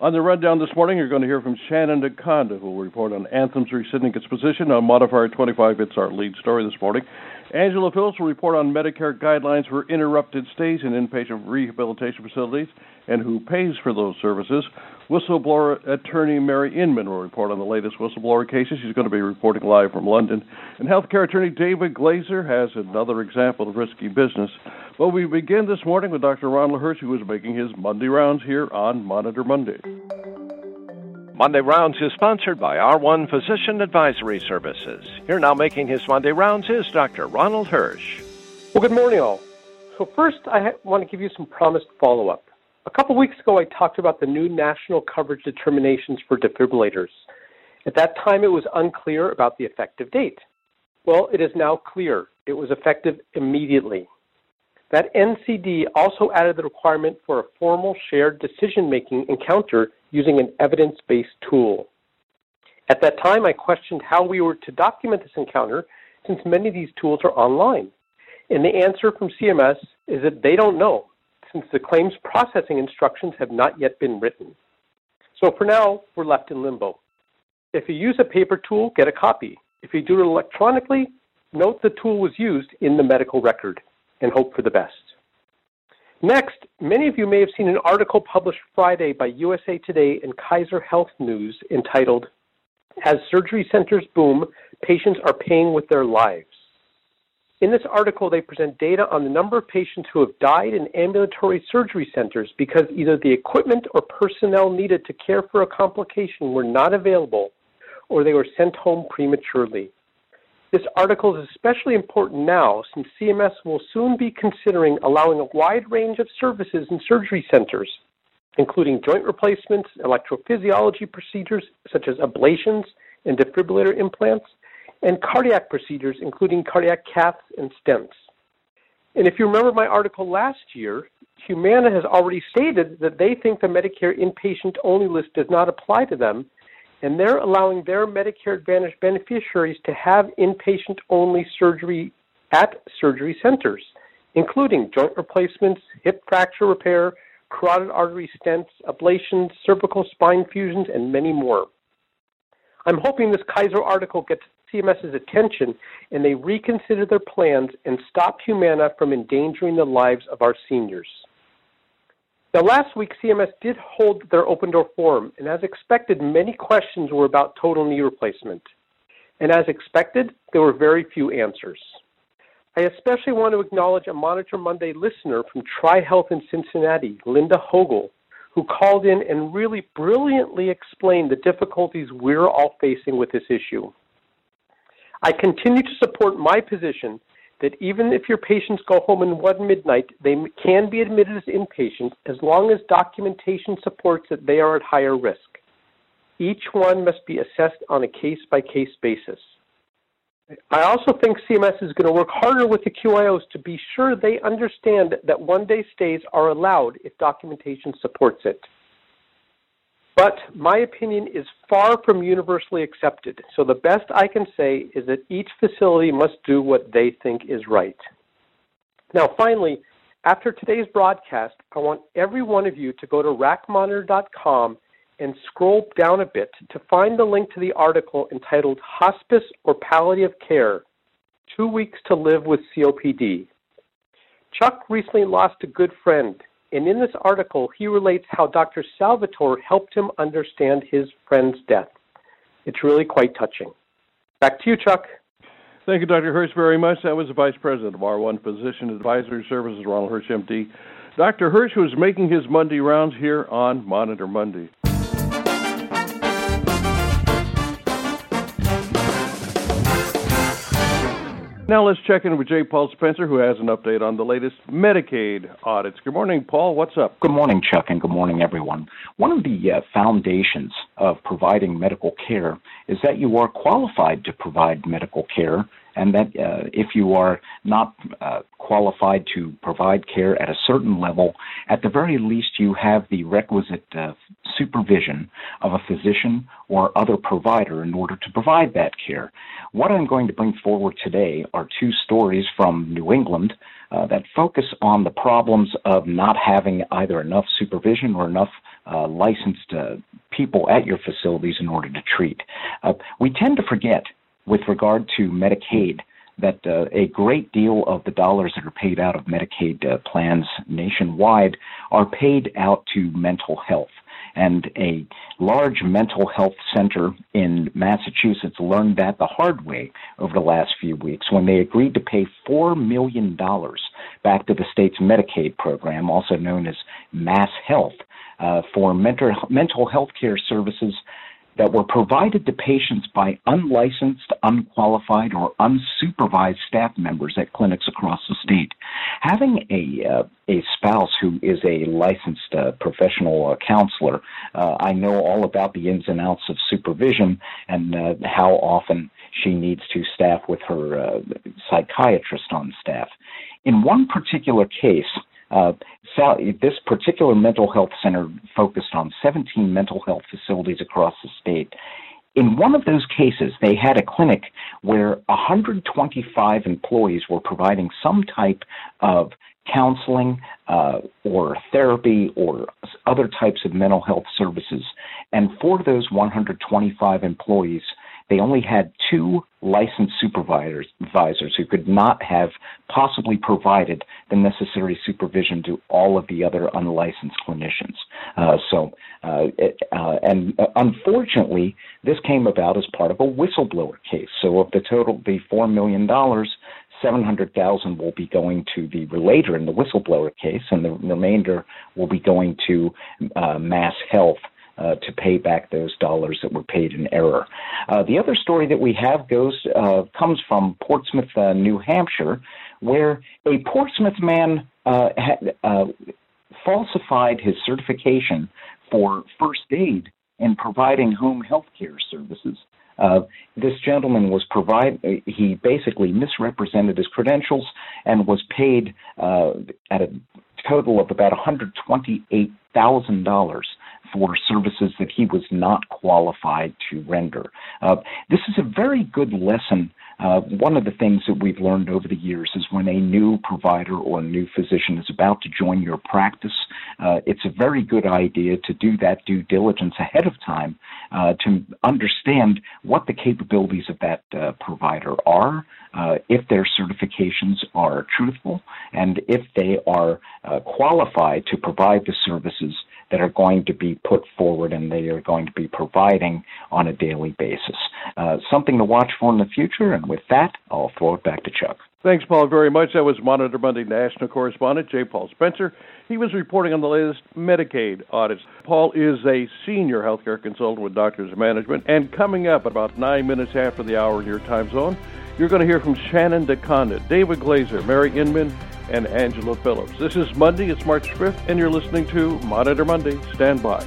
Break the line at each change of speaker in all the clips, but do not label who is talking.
On the rundown this morning, you're going to hear from Shannon DeConda, who will report on Anthem's rescinding its position on Modifier 25. It's our lead story this morning. Angela Phillips will report on Medicare guidelines for interrupted stays in inpatient rehabilitation facilities and who pays for those services. Whistleblower attorney Mary Inman will report on the latest whistleblower cases. She's going to be reporting live from London. And healthcare attorney David Glaser has another example of risky business. But we begin this morning with Dr. Ronald Hirsch, who is making his Monday rounds here on Monitor Monday.
Monday Rounds is sponsored by R1 Physician Advisory Services. Here now making his Monday Rounds is Dr. Ronald Hirsch.
Well, good morning, all. So, first, I want to give you some promised follow up. A couple weeks ago, I talked about the new national coverage determinations for defibrillators. At that time, it was unclear about the effective date. Well, it is now clear. It was effective immediately. That NCD also added the requirement for a formal shared decision making encounter using an evidence based tool. At that time, I questioned how we were to document this encounter since many of these tools are online. And the answer from CMS is that they don't know since the claims processing instructions have not yet been written. So for now, we're left in limbo. If you use a paper tool, get a copy. If you do it electronically, note the tool was used in the medical record and hope for the best. Next, many of you may have seen an article published Friday by USA Today and Kaiser Health News entitled, As Surgery Centers Boom, Patients Are Paying with Their Lives. In this article, they present data on the number of patients who have died in ambulatory surgery centers because either the equipment or personnel needed to care for a complication were not available or they were sent home prematurely. This article is especially important now since CMS will soon be considering allowing a wide range of services in surgery centers, including joint replacements, electrophysiology procedures such as ablations and defibrillator implants, and cardiac procedures, including cardiac caths and stents. And if you remember my article last year, Humana has already stated that they think the Medicare inpatient only list does not apply to them and they're allowing their Medicare Advantage beneficiaries to have inpatient only surgery at surgery centers, including joint replacements, hip fracture repair, carotid artery stents, ablations, cervical spine fusions, and many more. I'm hoping this Kaiser article gets CMS's attention and they reconsider their plans and stop Humana from endangering the lives of our seniors. Now, last week, CMS did hold their open door forum, and as expected, many questions were about total knee replacement. And as expected, there were very few answers. I especially want to acknowledge a Monitor Monday listener from TriHealth in Cincinnati, Linda Hogel, who called in and really brilliantly explained the difficulties we're all facing with this issue. I continue to support my position that even if your patients go home in one midnight, they can be admitted as inpatients as long as documentation supports that they are at higher risk. Each one must be assessed on a case by case basis. I also think CMS is going to work harder with the QIOs to be sure they understand that one day stays are allowed if documentation supports it. But my opinion is far from universally accepted. So the best I can say is that each facility must do what they think is right. Now, finally, after today's broadcast, I want every one of you to go to racmonitor.com and scroll down a bit to find the link to the article entitled Hospice or Palliative Care Two Weeks to Live with COPD. Chuck recently lost a good friend and in this article, he relates how Dr. Salvatore helped him understand his friend's death. It's really quite touching. Back to you, Chuck.
Thank you, Dr. Hirsch, very much. That was the Vice President of R1 Physician Advisory Services, Ronald Hirsch, MD. Dr. Hirsch was making his Monday rounds here on Monitor Monday. Now let's check in with J. Paul Spencer, who has an update on the latest Medicaid audits. Good morning, Paul. What's up?
Good morning, Chuck, and good morning, everyone. One of the uh, foundations of providing medical care is that you are qualified to provide medical care and that uh, if you are not uh, qualified to provide care at a certain level, at the very least you have the requisite uh, supervision of a physician or other provider in order to provide that care. What I'm going to bring forward today are two stories from New England uh, that focus on the problems of not having either enough supervision or enough uh, licensed uh, people at your facilities in order to treat. we tend to forget with regard to Medicaid that uh, a great deal of the dollars that are paid out of Medicaid uh, plans nationwide are paid out to mental health. And a large mental health center in Massachusetts learned that the hard way over the last few weeks when they agreed to pay $4 million back to the state's Medicaid program, also known as Mass Health, uh, for mental, mental health care services that were provided to patients by unlicensed, unqualified, or unsupervised staff members at clinics across the state. Having a uh, a spouse who is a licensed uh, professional uh, counselor, uh, I know all about the ins and outs of supervision and uh, how often she needs to staff with her uh, psychiatrist on staff. In one particular case, uh, this particular mental health center focused on 17 mental health facilities across the state. In one of those cases, they had a clinic where 125 employees were providing some type of counseling uh, or therapy or other types of mental health services. And for those 125 employees, they only had two licensed supervisors who could not have possibly provided the necessary supervision to all of the other unlicensed clinicians. Uh, so, uh, it, uh, and uh, unfortunately, this came about as part of a whistleblower case. So, of the total, the four million dollars. 700,000 will be going to the relator in the whistleblower case, and the remainder will be going to uh, Mass Health uh, to pay back those dollars that were paid in error. Uh, the other story that we have goes uh, comes from Portsmouth, uh, New Hampshire, where a Portsmouth man uh, had uh, falsified his certification for first aid in providing home health care services. Uh, this gentleman was provide. He basically misrepresented his credentials and was paid uh, at a total of about one hundred twenty-eight thousand dollars for services that he was not qualified to render. Uh, this is a very good lesson. Uh, one of the things that we've learned over the years is when a new provider or new physician is about to join your practice, uh, it's a very good idea to do that due diligence ahead of time uh, to understand what the capabilities of that uh, provider are, uh, if their certifications are truthful, and if they are qualified to provide the services that are going to be put forward and they are going to be providing on a daily basis. Uh, something to watch for in the future, and with that, I'll throw it back to Chuck.
Thanks, Paul, very much. That was Monitor Monday national correspondent J. Paul Spencer. He was reporting on the latest Medicaid audits. Paul is a senior healthcare consultant with Doctors of Management, and coming up about nine minutes after the hour in your time zone, you're going to hear from Shannon DeConda, David Glaser, Mary Inman, and Angela Phillips. This is Monday, it's March 5th, and you're listening to Monitor Monday. Stand by.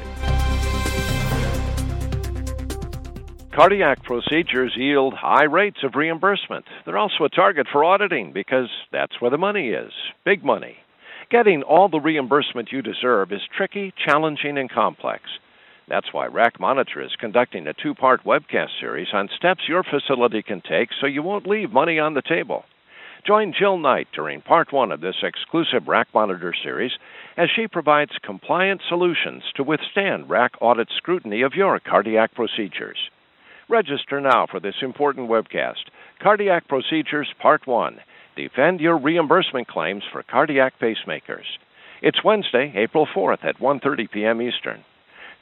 Cardiac procedures yield high rates of reimbursement. They're also a target for auditing because that's where the money is big money. Getting all the reimbursement you deserve is tricky, challenging, and complex. That's why RAC Monitor is conducting a two part webcast series on steps your facility can take so you won't leave money on the table. Join Jill Knight during part one of this exclusive RAC Monitor series as she provides compliant solutions to withstand RAC audit scrutiny of your cardiac procedures. Register now for this important webcast Cardiac Procedures Part 1 Defend Your Reimbursement Claims for Cardiac Pacemakers. It's Wednesday, April 4th at 1:30 p.m. Eastern.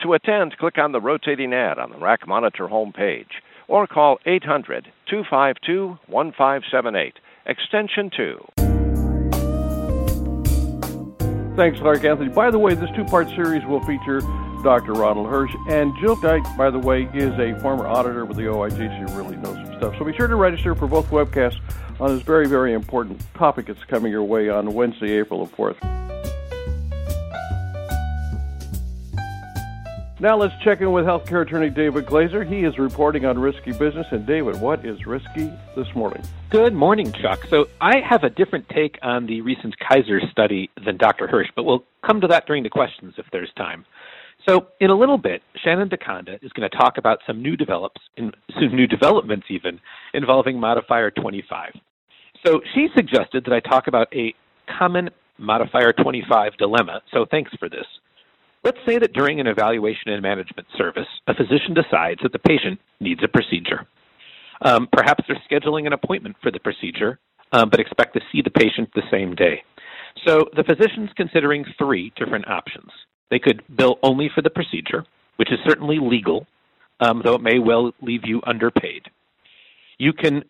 To attend, click on the rotating ad on the RAC Monitor homepage or call 800 252 1578 extension 2.
Thanks, Clark Anthony. By the way, this two part series will feature Dr. Ronald Hirsch. And Jill Dyke, by the way, is a former auditor with the OIG. She really knows some stuff. So be sure to register for both webcasts on this very, very important topic that's coming your way on Wednesday, April the 4th. Now let's check in with healthcare attorney David Glaser. He is reporting on risky business. And David, what is risky this morning?
Good morning, Chuck. So I have a different take on the recent Kaiser study than Dr. Hirsch, but we'll come to that during the questions if there's time. So in a little bit, Shannon DeConda is going to talk about some new develops, some new developments even involving modifier 25. So she suggested that I talk about a common modifier 25 dilemma. So thanks for this. Let's say that during an evaluation and management service, a physician decides that the patient needs a procedure. Um, perhaps they're scheduling an appointment for the procedure, um, but expect to see the patient the same day. So the physician's considering three different options. They could bill only for the procedure, which is certainly legal, um, though it may well leave you underpaid. You can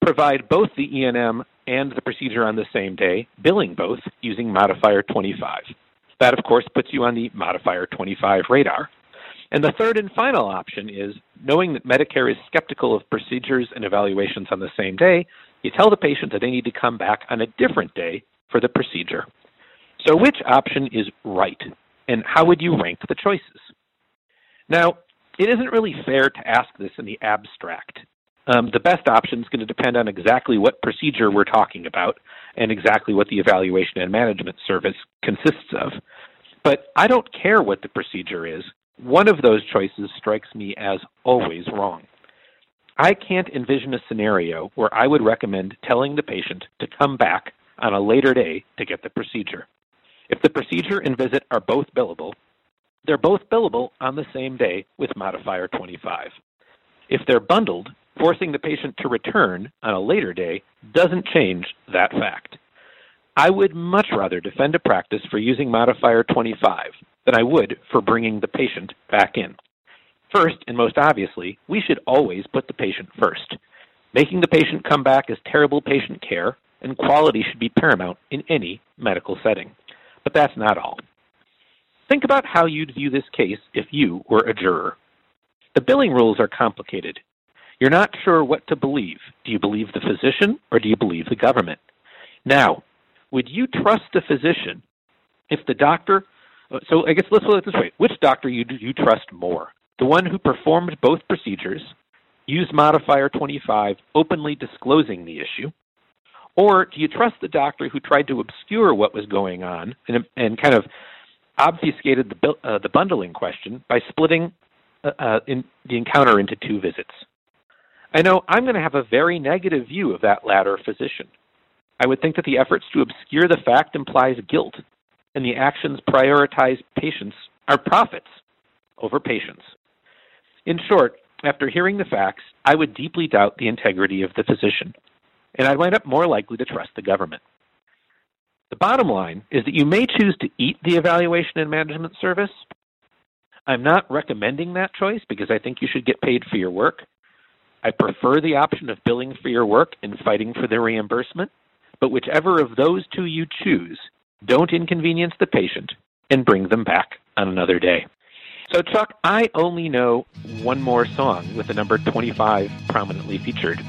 provide both the E&M and the procedure on the same day, billing both using modifier 25. That, of course, puts you on the modifier 25 radar. And the third and final option is knowing that Medicare is skeptical of procedures and evaluations on the same day, you tell the patient that they need to come back on a different day for the procedure. So, which option is right? And how would you rank the choices? Now, it isn't really fair to ask this in the abstract. Um, the best option is going to depend on exactly what procedure we're talking about and exactly what the evaluation and management service consists of. But I don't care what the procedure is. One of those choices strikes me as always wrong. I can't envision a scenario where I would recommend telling the patient to come back on a later day to get the procedure. If the procedure and visit are both billable, they're both billable on the same day with modifier 25. If they're bundled, forcing the patient to return on a later day doesn't change that fact. I would much rather defend a practice for using modifier 25 than I would for bringing the patient back in. First, and most obviously, we should always put the patient first. Making the patient come back is terrible patient care, and quality should be paramount in any medical setting. But that's not all. Think about how you'd view this case if you were a juror. The billing rules are complicated, you're not sure what to believe. Do you believe the physician or do you believe the government? Now, would you trust the physician if the doctor? So I guess let's look at this way: which doctor you do you trust more? The one who performed both procedures, used modifier 25, openly disclosing the issue, or do you trust the doctor who tried to obscure what was going on and, and kind of obfuscated the, uh, the bundling question by splitting uh, uh, in the encounter into two visits? I know I'm going to have a very negative view of that latter physician. I would think that the efforts to obscure the fact implies guilt, and the actions prioritize patients are profits over patients. In short, after hearing the facts, I would deeply doubt the integrity of the physician, and I'd wind up more likely to trust the government. The bottom line is that you may choose to eat the evaluation and management service. I'm not recommending that choice because I think you should get paid for your work. I prefer the option of billing for your work and fighting for the reimbursement, but whichever of those two you choose, don't inconvenience the patient and bring them back on another day. So, Chuck, I only know one more song with the number 25 prominently featured.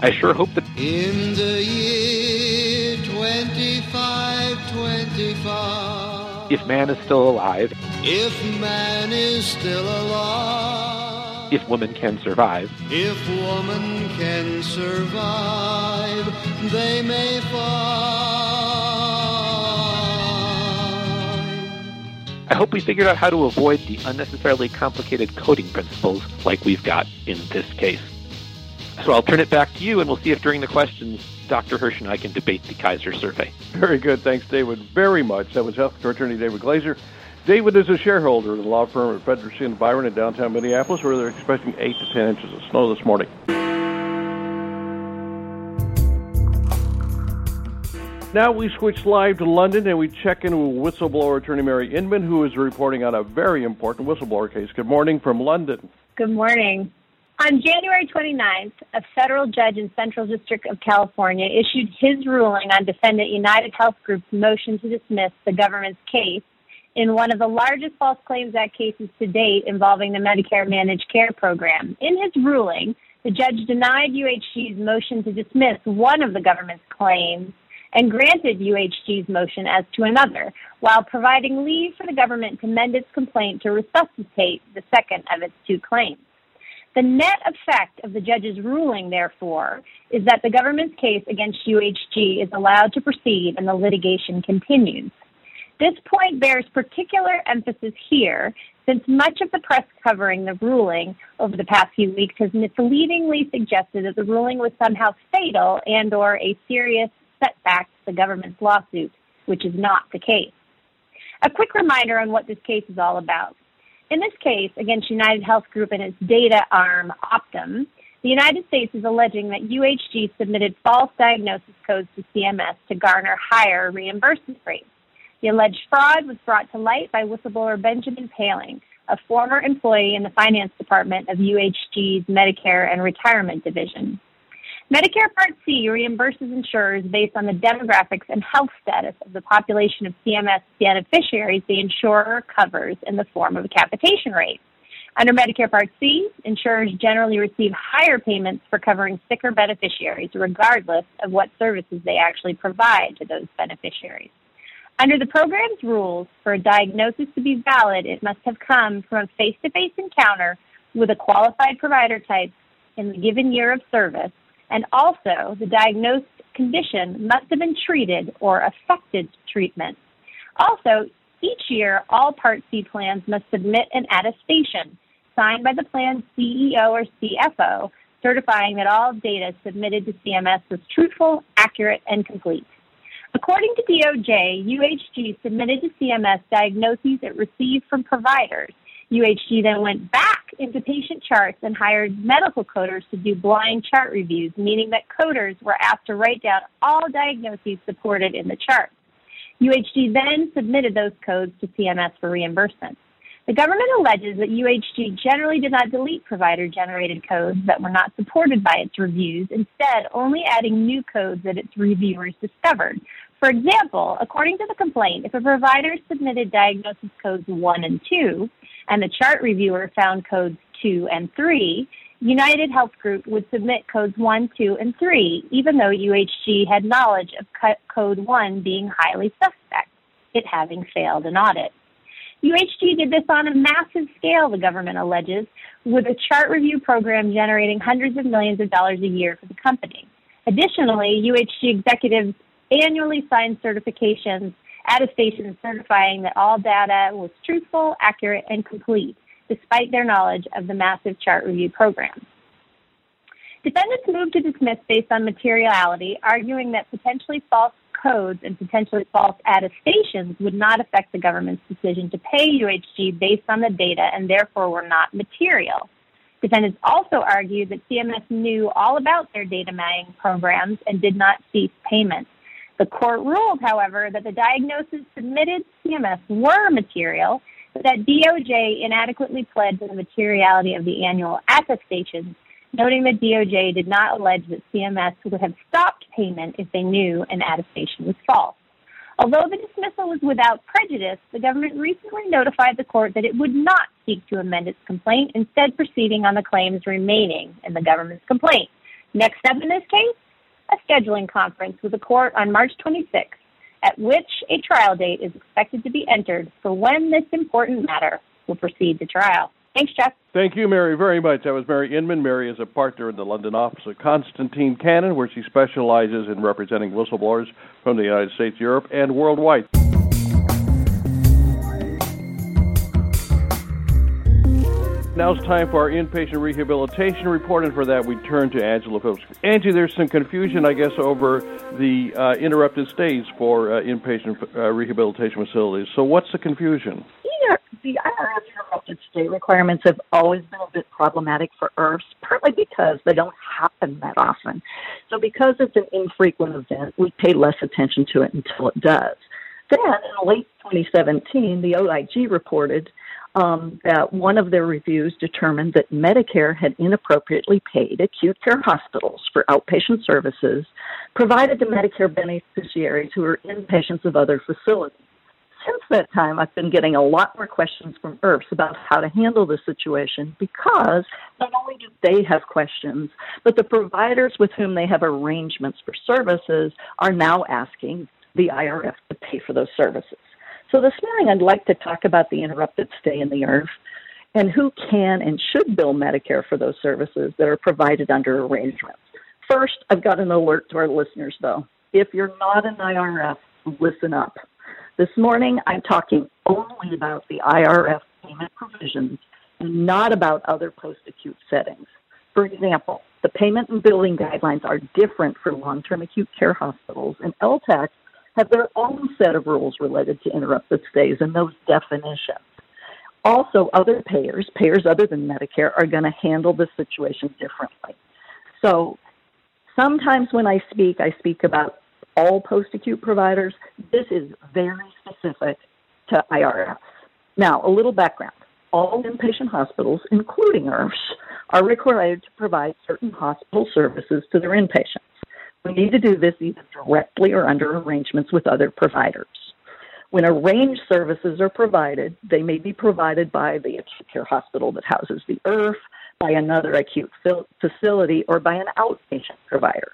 I sure hope that.
In the year 2525.
If man is still alive.
If man is still alive
if woman can survive.
If woman can survive, they may find.
I hope we figured out how to avoid the unnecessarily complicated coding principles like we've got in this case. So I'll turn it back to you, and we'll see if during the questions Dr. Hirsch and I can debate the Kaiser survey.
Very good. Thanks, David, very much. That was healthcare attorney David Glaser. David is a shareholder in the law firm at Fredrikson and Byron in downtown Minneapolis, where they're expecting 8 to 10 inches of snow this morning. Now we switch live to London and we check in with whistleblower attorney Mary Inman, who is reporting on a very important whistleblower case. Good morning from London.
Good morning. On January 29th, a federal judge in Central District of California issued his ruling on defendant United Health Group's motion to dismiss the government's case in one of the largest False Claims Act cases to date involving the Medicare Managed Care Program. In his ruling, The judge denied UHG's motion to dismiss one of the government's claims and granted UHG's motion as to another, while providing leave for the government to amend its complaint to resuscitate the second of its two claims. The net effect of the judge's ruling, therefore, is that the government's case against UHG is allowed to proceed and the litigation continues. This point bears particular emphasis here since much of the press covering the ruling over the past few weeks has misleadingly suggested that the ruling was somehow fatal and or a serious setback to the government's lawsuit, which is not the case. A quick reminder on what this case is all about. In this case against United Health Group and its data arm, Optum, the United States is alleging that UHG submitted false diagnosis codes to CMS to garner higher reimbursement rates. The alleged fraud was brought to light by whistleblower Benjamin Poehling, a former employee in the finance department of UHG's Medicare and Retirement Division. Medicare Part C reimburses insurers based on the demographics and health status of the population of CMS beneficiaries the insurer covers in the form of a capitation rate. Under Medicare Part C, insurers generally receive higher payments for covering sicker beneficiaries, regardless of what services they actually provide to those beneficiaries. Under the program's rules, for a diagnosis to be valid, it must have come from a face to face encounter with a qualified provider type in the given year of service, and also the diagnosed condition must have been treated or affected treatment. Also, each year, all Part C plans must submit an attestation signed by the plan's CEO or CFO certifying that all data submitted to CMS was truthful, accurate, and complete. According to DOJ, UHG submitted to CMS diagnoses it received from providers. UHG then went back into patient charts and hired medical coders to do blind chart reviews, meaning that coders were asked to write down all diagnoses supported in the chart. UHG then submitted those codes to CMS for reimbursement. The government alleges that UHG generally did not delete provider generated codes that were not supported by its reviews, instead, only adding new codes that its reviewers discovered. For example, according to the complaint, if a provider submitted diagnosis codes 1 and 2, and the chart reviewer found codes 2 and 3, United Health Group would submit codes 1, 2, and 3, even though UHG had knowledge of code 1 being highly suspect, it having failed an audit. UHG did this on a massive scale, the government alleges, with a chart review program generating hundreds of millions of dollars a year for the company. Additionally, UHG executives annually signed certifications, attestations certifying that all data was truthful, accurate, and complete, despite their knowledge of the massive chart review program. Defendants moved to dismiss based on materiality, arguing that potentially false codes and potentially false attestations would not affect the government's decision to pay UHG based on the data and therefore were not material. Defendants also argued that CMS knew all about their data mining programs and did not cease payments. The court ruled, however, that the diagnoses submitted to CMS were material, but that DOJ inadequately pled to the materiality of the annual attestations noting that DOJ did not allege that CMS would have stopped payment if they knew an attestation was false. Although the dismissal was without prejudice, the government recently notified the court that it would not seek to amend its complaint, instead proceeding on the claims remaining in the government's complaint. Next up in this case, a scheduling conference with the court on March 26th, at which a trial date is expected to be entered for when this important matter will proceed to trial. Thanks, Chuck.
Thank you, Mary, very much. That was Mary Inman. Mary is a partner in the London office of Constantine Cannon, where she specializes in representing whistleblowers from the United States, Europe, and worldwide. Now it's time for our inpatient rehabilitation report, and for that we turn to Angela Phillips. Angie, there's some confusion, I guess, over the uh, interrupted stays for uh, inpatient uh, rehabilitation facilities. So, what's the confusion?
The IRF interrupted stay requirements have always been a bit problematic for IRFs, partly because they don't happen that often. So, because it's an infrequent event, we pay less attention to it until it does. Then, in late 2017, the OIG reported um, that one of their reviews determined that Medicare had inappropriately paid acute care hospitals for outpatient services provided to Medicare beneficiaries who were inpatients of other facilities. Since that time, I've been getting a lot more questions from IRFs about how to handle the situation because not only do they have questions, but the providers with whom they have arrangements for services are now asking the IRF to pay for those services. So this morning, I'd like to talk about the interrupted stay in the IRF and who can and should bill Medicare for those services that are provided under arrangements. First, I've got an alert to our listeners, though. If you're not an IRF, listen up. This morning, I'm talking only about the IRF payment provisions and not about other post acute settings. For example, the payment and billing guidelines are different for long term acute care hospitals, and LTACs have their own set of rules related to interrupted stays and those definitions. Also, other payers, payers other than Medicare, are going to handle the situation differently. So sometimes when I speak, I speak about all post acute providers. This is very specific to IRFs. Now, a little background. All inpatient hospitals, including IRFs, are required to provide certain hospital services to their inpatients. We need to do this either directly or under arrangements with other providers. When arranged services are provided, they may be provided by the acute care hospital that houses the IRF, by another acute facility, or by an outpatient provider.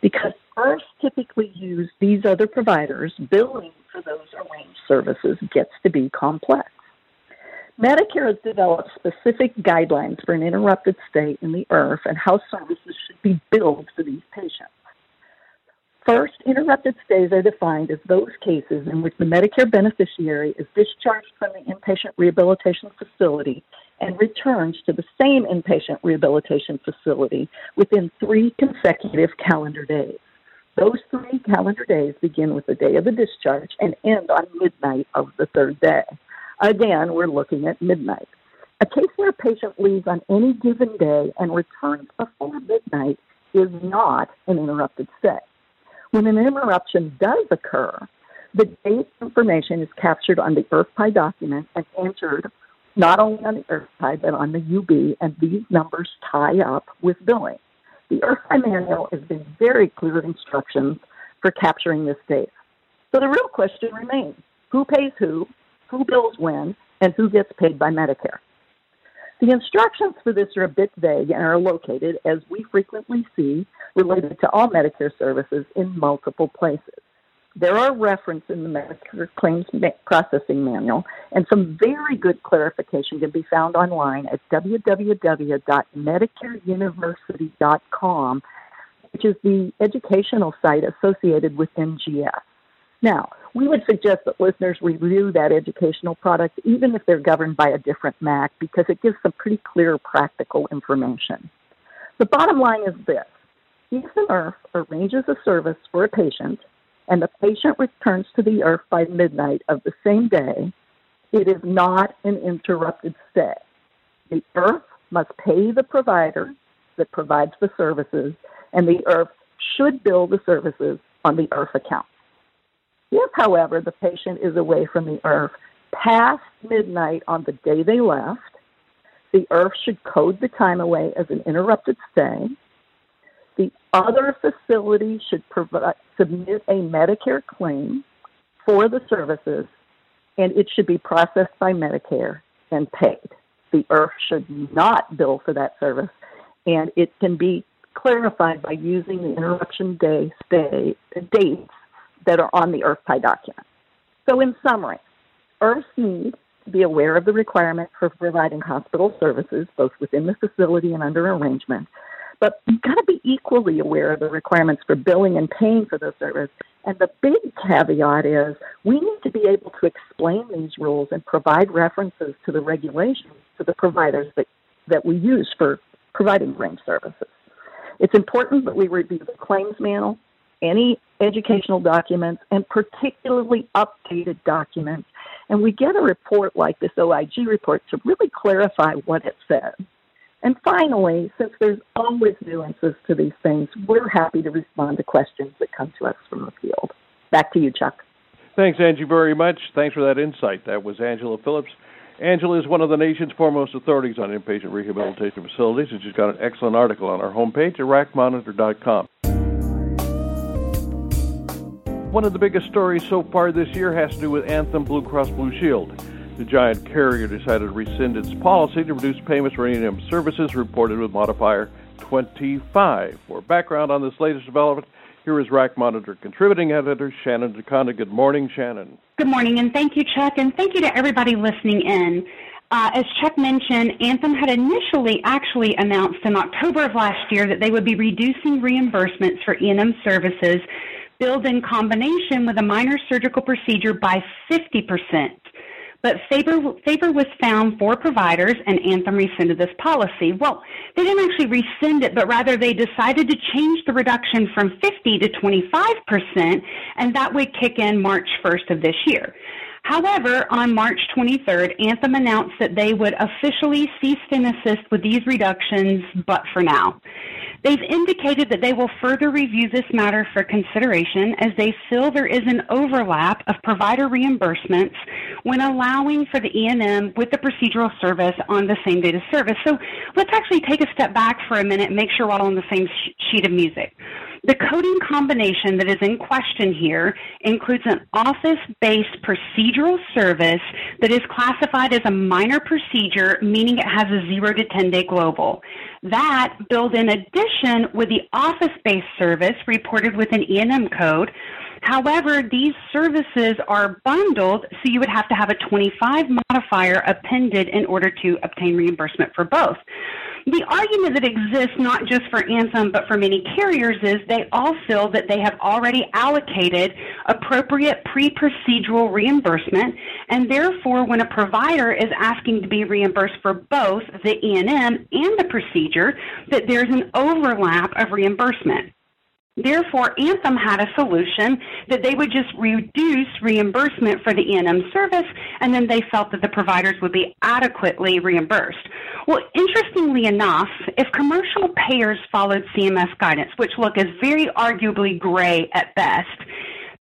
Because IRFs typically use these other providers, billing for those arranged services gets to be complex. Medicare has developed specific guidelines for an interrupted stay in the IRF and how services should be billed for these patients. First, interrupted stays are defined as those cases in which the Medicare beneficiary is discharged from the inpatient rehabilitation facility and returns to the same inpatient rehabilitation facility within three consecutive calendar days. Those three calendar days begin with the day of the discharge and end on midnight of the third day. Again, we're looking at midnight. A case where a patient leaves on any given day and returns before midnight is not an interrupted stay. When an interruption does occur, the date information is captured on the IRF-PAI document and entered not only on the IRF-PAI but on the UB, and these numbers tie up with billing. The IRF-PAI manual has been very clear instructions for capturing this data. So the real question remains who pays who, who bills when, and who gets paid by Medicare? The instructions for this are a bit vague and are located, as we frequently see, related to all Medicare services in multiple places. There are references in the Medicare Claims Processing Manual, and some very good clarification can be found online at www.medicareuniversity.com, which is the educational site associated with NGS. Now, we would suggest that listeners review that educational product even if they're governed by a different MAC because it gives some pretty clear practical information. The bottom line is this if an IRF arranges a service for a patient and the patient returns to the IRF by midnight of the same day, it is not an interrupted stay. The IRF must pay the provider that provides the services, and the IRF should bill the services on the IRF account. If, however, the patient is away from the IRF past midnight on the day they left, the IRF should code the time away as an interrupted stay. The other facility should provide, submit a Medicare claim for the services, and it should be processed by Medicare and paid. The IRF should not bill for that service, and it can be clarified by using the interruption day stay dates that are on the IRF-PAI document. So, in summary, IRFs need to be aware of the requirement for providing hospital services, both within the facility and under arrangement. But you've got to be equally aware of the requirements for billing and paying for those services. And the big caveat is we need to be able to explain these rules and provide references to the regulations to the providers that, that we use for providing range services. It's important that we review the claims manual, any educational documents, and particularly updated documents. And we get a report like this OIG report to really clarify what it says. And finally, since there's always nuances to these things, we're happy to respond to questions that come to us from the field. Back to you, Chuck.
Thanks, Angie, very much. Thanks for that insight. That was Angela Phillips. Angela is one of the nation's foremost authorities on inpatient rehabilitation facilities, and she's got an excellent article on our homepage at racmonitor.com. One of the biggest stories so far this year has to do with Anthem Blue Cross Blue Shield. The giant carrier decided to rescind its policy to reduce payments for E&M services reported with modifier 25. For background on this latest development, here is RAC Monitor contributing editor Shannon DeConda. Good morning, Shannon.
Good morning, and thank you, Chuck, and thank you to everybody listening in. Uh, as Chuck mentioned, Anthem had initially actually announced in October of last year that they would be reducing reimbursements for E&M services billed in combination with a minor surgical procedure by 50 percent but favor, favor was found for providers and Anthem rescinded this policy. Well, they didn't actually rescind it, but rather they decided to change the reduction from 50 to 25%, and that would kick in March 1st of this year. However, on March 23rd, Anthem announced that they would officially cease and assist with these reductions, but for now. They've indicated that they will further review this matter for consideration as they feel there is an overlap of provider reimbursements when allowing for the E&M with the procedural service on the same date of service. So let's actually take a step back for a minute and make sure we're all on the same sheet of music. The coding combination that is in question here includes an office-based procedural service that is classified as a minor procedure, meaning it has a 0 to 10 day global. That billed in addition with the office-based service reported with an E&M code. However, these services are bundled, so you would have to have a 25 modifier appended in order to obtain reimbursement for both. The argument that exists not just for Anthem but for many carriers is they all feel that they have already allocated appropriate pre-procedural reimbursement and therefore when a provider is asking to be reimbursed for both the E&M and the procedure that there's an overlap of reimbursement. Therefore, Anthem had a solution that they would just reduce reimbursement for the E&M service, and then they felt that the providers would be adequately reimbursed. Well, interestingly enough, if commercial payers followed CMS guidance, which look is very arguably gray at best,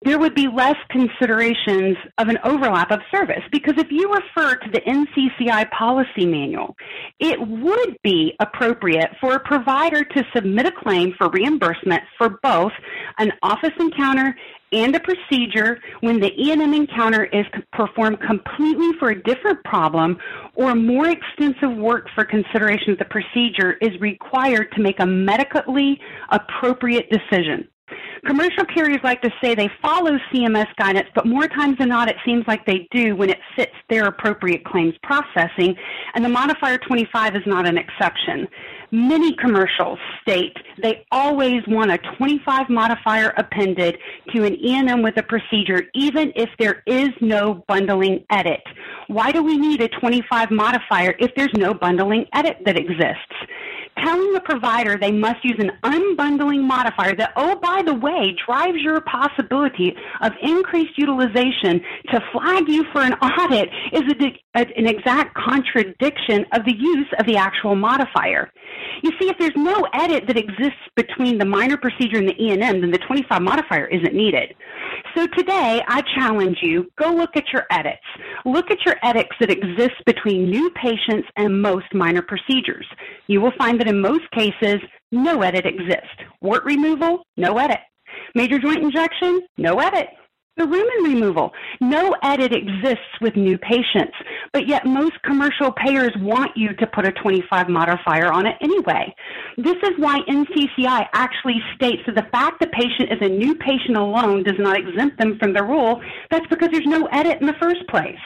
there would be less considerations of an overlap of service. Because if you refer to the NCCI policy manual, it would be appropriate for a provider to submit a claim for reimbursement for both an office encounter and a procedure when the E&M encounter is performed completely for a different problem or more extensive work for consideration of the procedure is required to make a medically appropriate decision. Commercial carriers like to say they follow CMS guidance, but more times than not, it seems like they do when it fits their appropriate claims processing, and the modifier 25 is not an exception. Many commercials state they always want a 25 modifier appended to an E&M with a procedure, even if there is no bundling edit. Why do we need a 25 modifier if there's no bundling edit that exists? Telling the provider they must use an unbundling modifier that, oh, by the way, drives your possibility of increased utilization to flag you for an audit is a, a, an exact contradiction of the use of the actual modifier. You see, if there's no edit that exists between the minor procedure and the E&M, then the 25 modifier isn't needed. So today, I challenge you, go look at your edits. Look at your edits that exist between new patients and most minor procedures. You will find that in most cases, no edit exists. Wart removal, no edit. Major joint injection, no edit. Cerumen removal. No edit exists with new patients, but yet most commercial payers want you to put a 25 modifier on it anyway. This is why NCCI actually states that the fact the patient is a new patient alone does not exempt them from the rule. That's because there's no edit in the first place.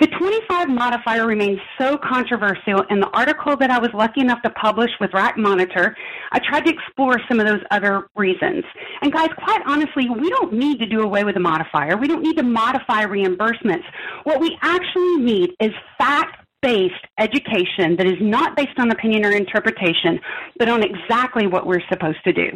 The 25 modifier remains so controversial. In the article that I was lucky enough to publish with RAC Monitor, I tried to explore some of those other reasons. And guys, quite honestly, we don't need to do away with the modifier. We don't need to modify reimbursements. What we actually need is fact based education that is not based on opinion or interpretation, but on exactly what we're supposed to do.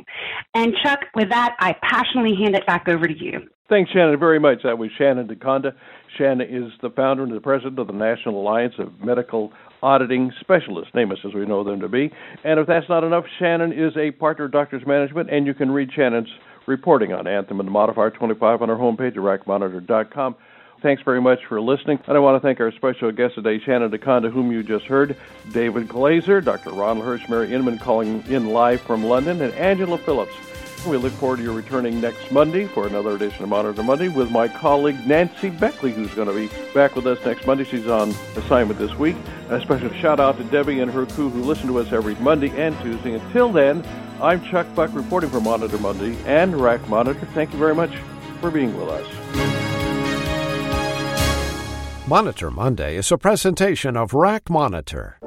And Chuck, with that, I passionately hand it back over to you.
Thanks, Shannon, very much. That was Shannon DeConda. Shannon is the founder and the president of the National Alliance of Medical Auditing Specialists, NAMAS as we know them to be. And if that's not enough, Shannon is a partner of Doctors Management, and you can read Shannon's reporting on Anthem and the Modifier 25 on our homepage at racmonitor.com. Thanks very much for listening. And I want to thank our special guest today, Shannon DeConda, whom you just heard, David Glaser, Dr. Ronald Hirsch, Mary Inman calling in live from London, and Angela Phillips We look forward to your returning next Monday for another edition of Monitor Monday with my colleague Nancy Beckley, who's going to be back with us next Monday. She's on assignment this week. A special shout out to Debbie and her crew who listen to us every Monday and Tuesday. Until then, I'm Chuck Buck reporting for Monitor Monday and RAC Monitor. Thank you very much for being with us.
Monitor Monday is a presentation of RAC Monitor.